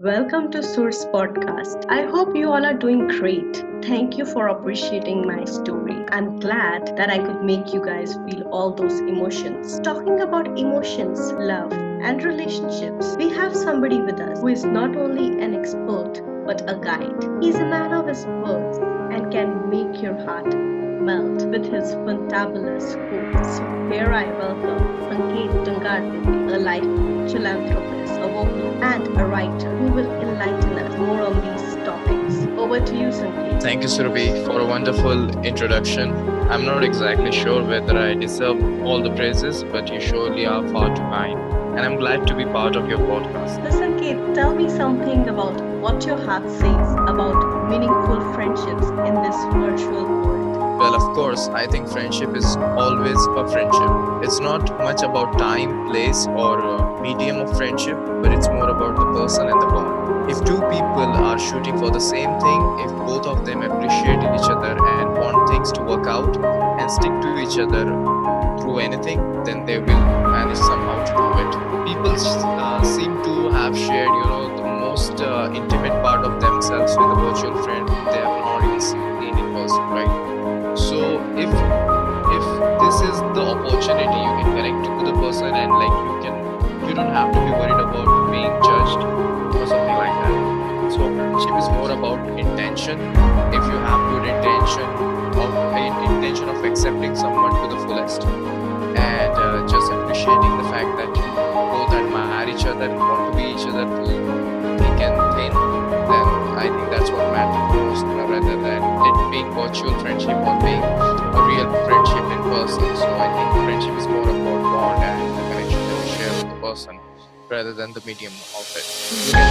Welcome to Source Podcast. I hope you all are doing great. Thank you for appreciating my story. I'm glad that I could make you guys feel all those emotions. Talking about emotions, love, and relationships, we have somebody with us who is not only an expert but a guide. He's a man of his words and can make your heart melt with his fantabulous quotes. Here I welcome Sanket Dungardevi, a life philanthropist, a vocal, and a writer Over to you, Sanket. Thank you, Surabhi, for a wonderful introduction. I'm not exactly sure whether I deserve all the praises, but you surely are far too kind. And I'm glad to be part of your podcast. So, Sanket, tell me something about what your heart says about meaningful friendships in this virtual world. Well, of course, I think friendship is always a friendship. It's not much about time, place, or uh, medium of friendship, but it's are shooting for the same thing, if both of them appreciate each other and want things to work out and stick to each other through anything, then they will manage somehow to do it. People uh, seem to have shared, you know, the most uh, intimate part of themselves with a virtual friend they have not even seen in person, right? so if if this is the opportunity you can connect to the person and like you can you don't have to be worried about being judged friendship is more about intention if you have good intention of intention of accepting someone to the fullest and uh, just appreciating the fact that both admire each other want to be each other thick and thin then i think that's what matters most rather than it being virtual friendship or being a real friendship in person. So I think friendship is more about bond and the connection that we share with the person rather than the medium of it.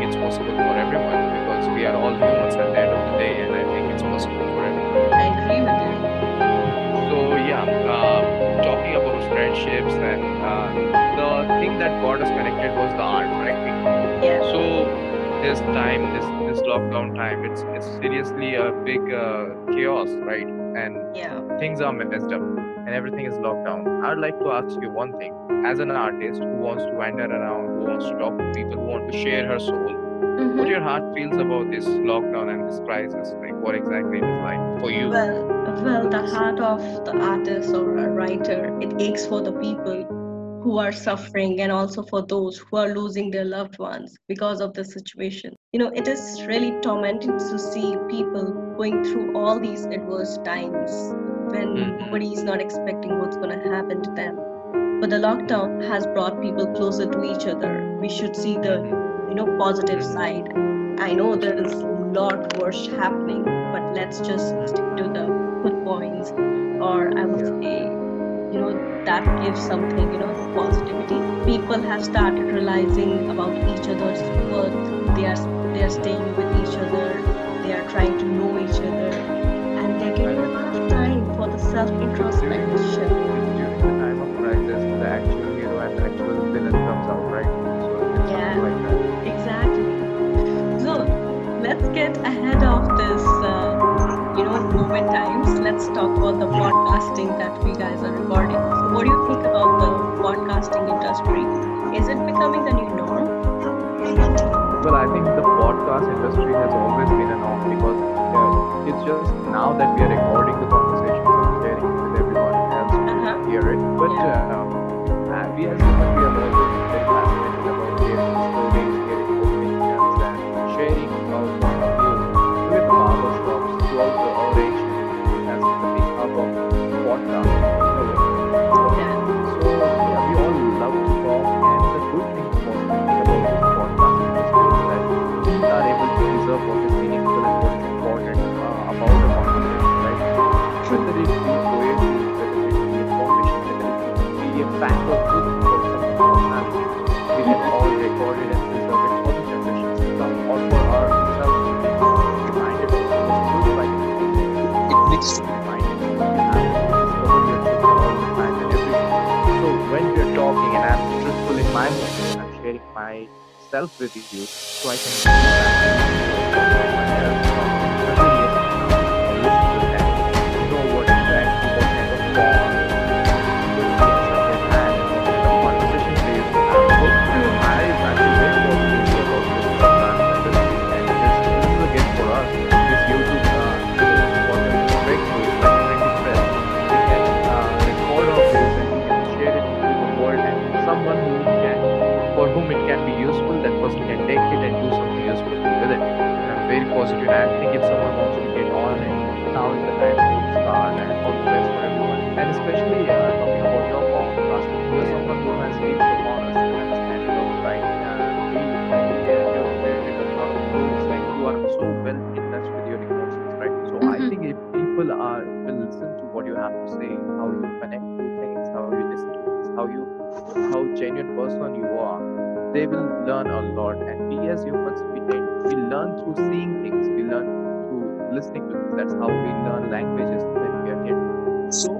Think it's possible for everyone because we are all humans at the end of the day, and I think it's possible for everyone. I agree with you. So yeah, uh, talking about friendships and uh, the thing that got us connected was the art, right? Yeah. So this time, this this lockdown time, it's it's seriously a big uh, chaos, right? And Yeah. things are messed up and everything is locked down. I'd like to ask you one thing. As an artist who wants to wander around, who wants to talk to people, who wants to share her soul, Mhm. what your heart feels about this lockdown and this crisis? Like what exactly it is like for you? Well, well, the heart of the artist or a writer, it aches for the people who are suffering and also for those who are losing their loved ones because of the situation. You know, it is really tormenting to see people going through all these adverse times when nobody is not expecting what's going to happen to them. But the lockdown has brought people closer to each other. We should see the, you know, positive mm-hmm. side. I know there is a lot worse happening, but let's just stick to the good points. Or I would say, you know, that gives something, you know, positivity. People have started realizing about each other's worth. They are they are staying with each other. They are trying to know each other, and they're getting for the self introspection. During the time of crisis, the actual hero and the actual villain comes out, right? So it's Yeah. like that. Exactly. So let's get ahead of this, uh, you know, COVID times. Let's talk about the podcasting that we guys are recording. So what do you think about the podcasting industry? Is it becoming the new norm? Well, I think the podcast industry has always been an norm because uh, it's just now that we are recording uh, we myself with you so I can person you are, they will learn a lot. And we as humans, we we learn through seeing things, we learn through listening to things. That's how we learn languages when we are kids. So,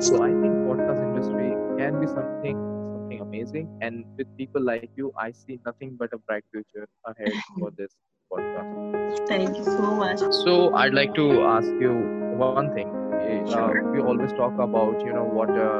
so I think podcast industry can be something something amazing. And with people like you, I see nothing but a bright future ahead for this podcast. Thank you so much. So I'd like to ask you one thing. Eh, Uh, Sure. we always talk about you know what a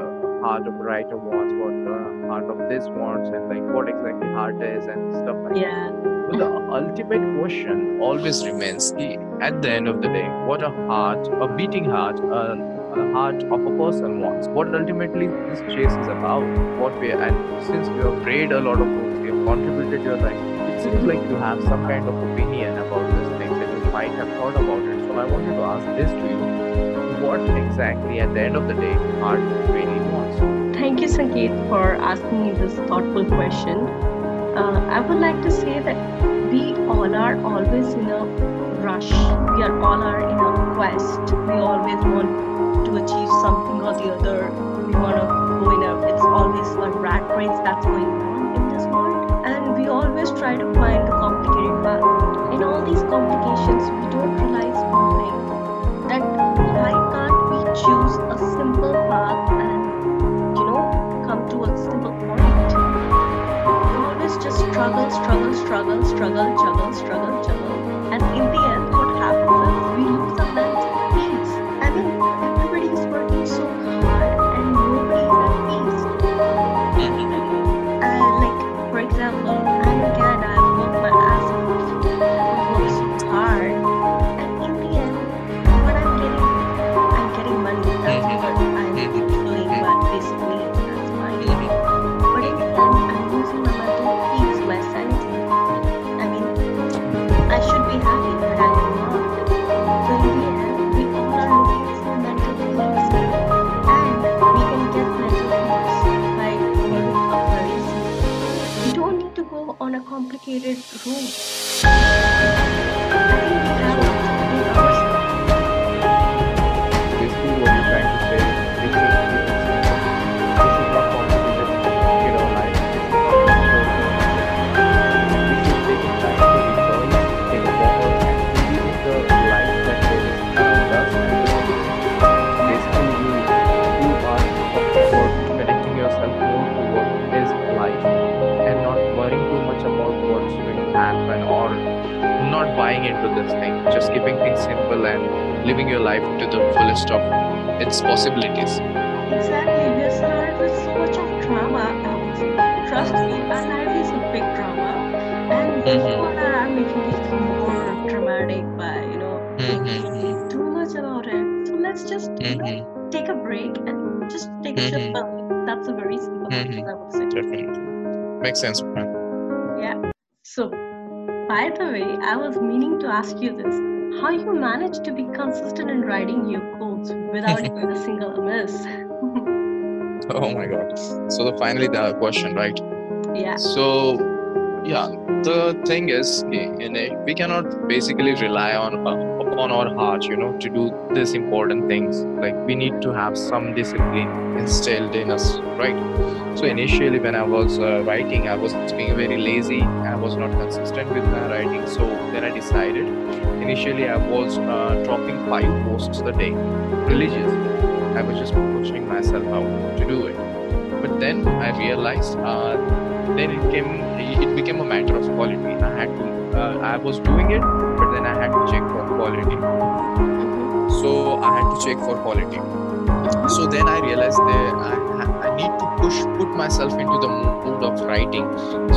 heart of writer wants, what the heart of this wants, and like what exactly heart is and stuff like that. Yeah. But the ultimate question Always remains at the end of the day, what a heart, a beating heart, a, a heart of a person wants. What ultimately this chase is about. What we and since you have read a lot of books, you have contributed your life. It seems like you have some kind of opinion about this thing that you might have thought about it. So I wanted to ask this to you: What exactly, at the end of the day, heart really you, Sanket, for asking me this thoughtful question. Uh, I would like to say that we all are always in a rush. We are all are in a quest. We always want to achieve something or the other. We want to go in a. It's always a rat race that's going on in this world, and we always try to find struggle struggle struggle struggle juggle struggle juggle and in すご。Happen or not buying into this thing. Just keeping things simple and living your life to the fullest of its possibilities. Exactly, we are surrounded with so much of drama. Say. Trust me, our life is a big drama, and Mhm. people are making it more dramatic by you know Mhm. thinking too much about it. So let's just you know take a break and just take a Mhm. simple. That's a very simple Mhm. option, I would say. Definitely. Makes sense, man. Yeah. So, by the way, I was meaning to ask you this: How you manage to be consistent in writing your quotes without doing a single miss? Oh my god. So the finally the question, right? yeah. So yeah, the thing is, you know, we cannot basically rely on uh, upon our heart, you know, to do these important things. Like we need to have some discipline instilled in us, right? So initially, when I was uh, writing, I was being very lazy. Was not consistent with my writing. So then I decided. Initially, I was uh, dropping five posts a day, religiously. I was just pushing myself out to do it. But then I realized uh, then it came it became a matter of quality i had to uh, i was doing it but then i had to check for quality so i had to check for quality so then i realized that I need to push put myself into the mood of writing.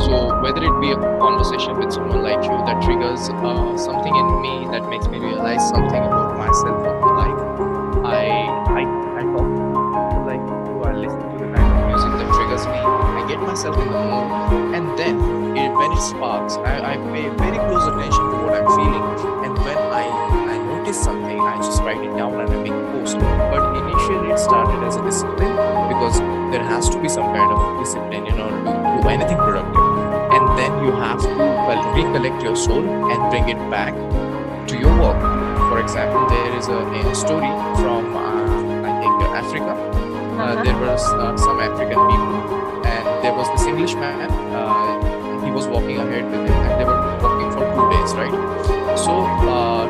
So whether it be a conversation with someone like you that triggers uh, something in me that makes me realize something about myself or like i i i talk to like who are listening to the kind of music that triggers me. I get myself in the mood and then it, when it sparks I, I pay very close attention to what i'm feeling. And when i i notice something i just write it down and i make a post but initially it started as a discipline because there has to be some kind of discipline in order to do anything productive. And then you have to well recollect your soul and bring it back to your work. For example there is a, a story from uh, i think africa. Uh, Uh-huh. there was uh, some african people and there was this englishman uh, he was walking ahead with him and they were walking for two days right? So uh,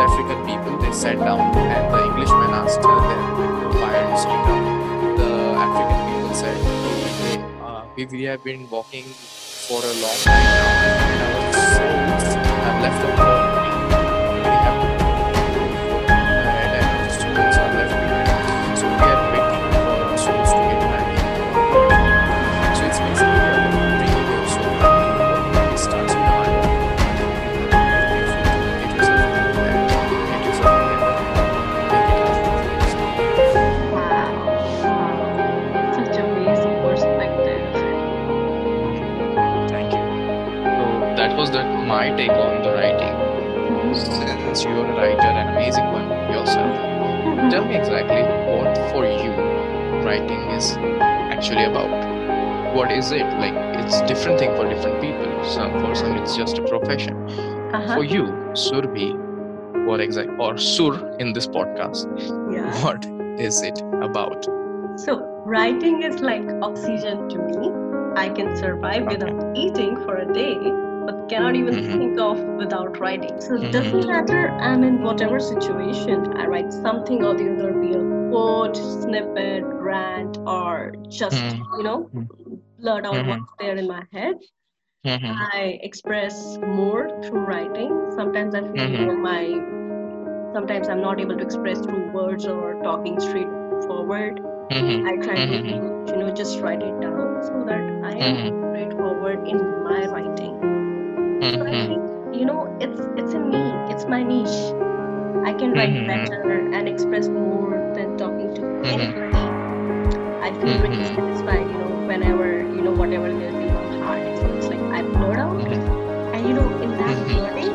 the african people they sat down and the englishman asked uh, them why are you sitting down. The african people said "Hey, uh, we, we have been walking for a long time now that was the my take on the writing. Since you're a writer, an amazing one yourself, tell me exactly what for you writing is actually about. What is it like? It's different thing for different people. Some for some it's just a profession. Uh-huh. For you, Surbi, what exact or Sur in this podcast? Yeah. What is it about? So, writing is like oxygen to me. I can survive Okay. without eating for a day, but cannot even Mhm. think of without writing. So, it doesn't matter I'm in whatever situation, I write something or the other, be a quote, snippet, rant, or just, Mhm. you know, blurt out Mhm. what's there in my head. Mhm. I express more through writing. Sometimes I feel you know, my sometimes I'm not able to express through words or talking straight forward. Mhm. I try to Mhm. you know just write it down so that I am Mhm. straightforward in my writing. So I Mhm. think you know it's it's in me. It's my niche. I can write Mhm. better and express more than talking to Mhm. anybody. I feel really Mhm. satisfied, you know, whenever you know whatever there's in my heart. So it's like I blurt out, and you know, in that Mhm.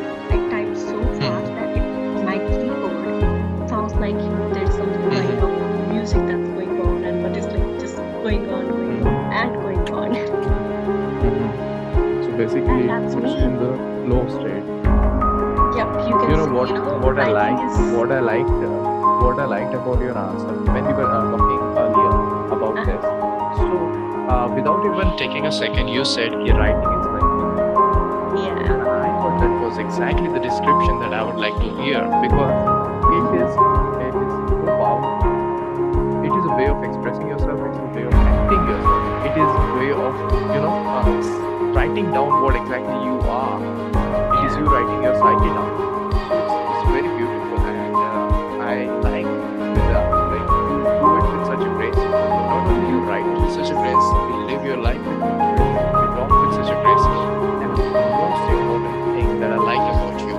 Basically, it that's puts me. in the flow state. Yep, you can. You know what? You know, What I liked, is- what I liked, uh, what I liked about your answer when you were uh, talking earlier about Uh-huh. this. So, uh, without even Taking a second, you said your writing is like Yeah. And I thought that was exactly the description that I would like to hear because writing down what exactly you are. It is you writing your psyche down. So it's, it's very beautiful, and uh, I like uh, like you do it with such a grace. Not only you write with such a grace, you live your life with talk with such a grace, and the most important thing that I like about you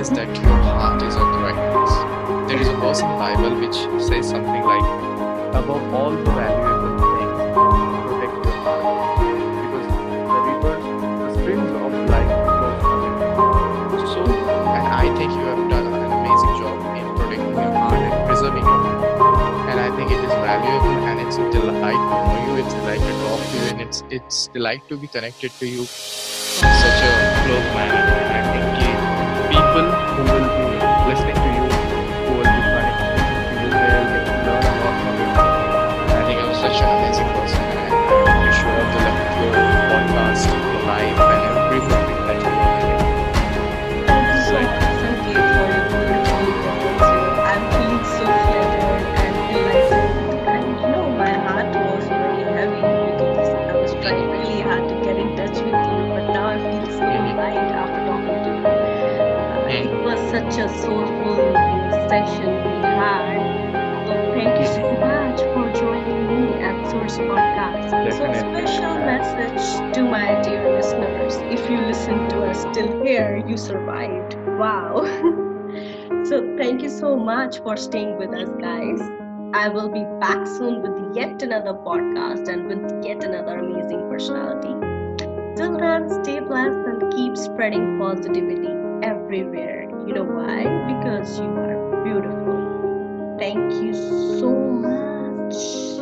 is that your heart is on the right place. There is a verse in Bible which says something like, above all the valuable delight to know you, it's a delight to talk to you, and it's it's delight to be connected to you in such a close manner. If you listen to us till here, you survived. Wow. so thank you so much for staying with us, guys. I will be back soon with yet another podcast and with yet another amazing personality. Till then, stay blessed and keep spreading positivity everywhere. You know why? Because you are beautiful. Thank you so much.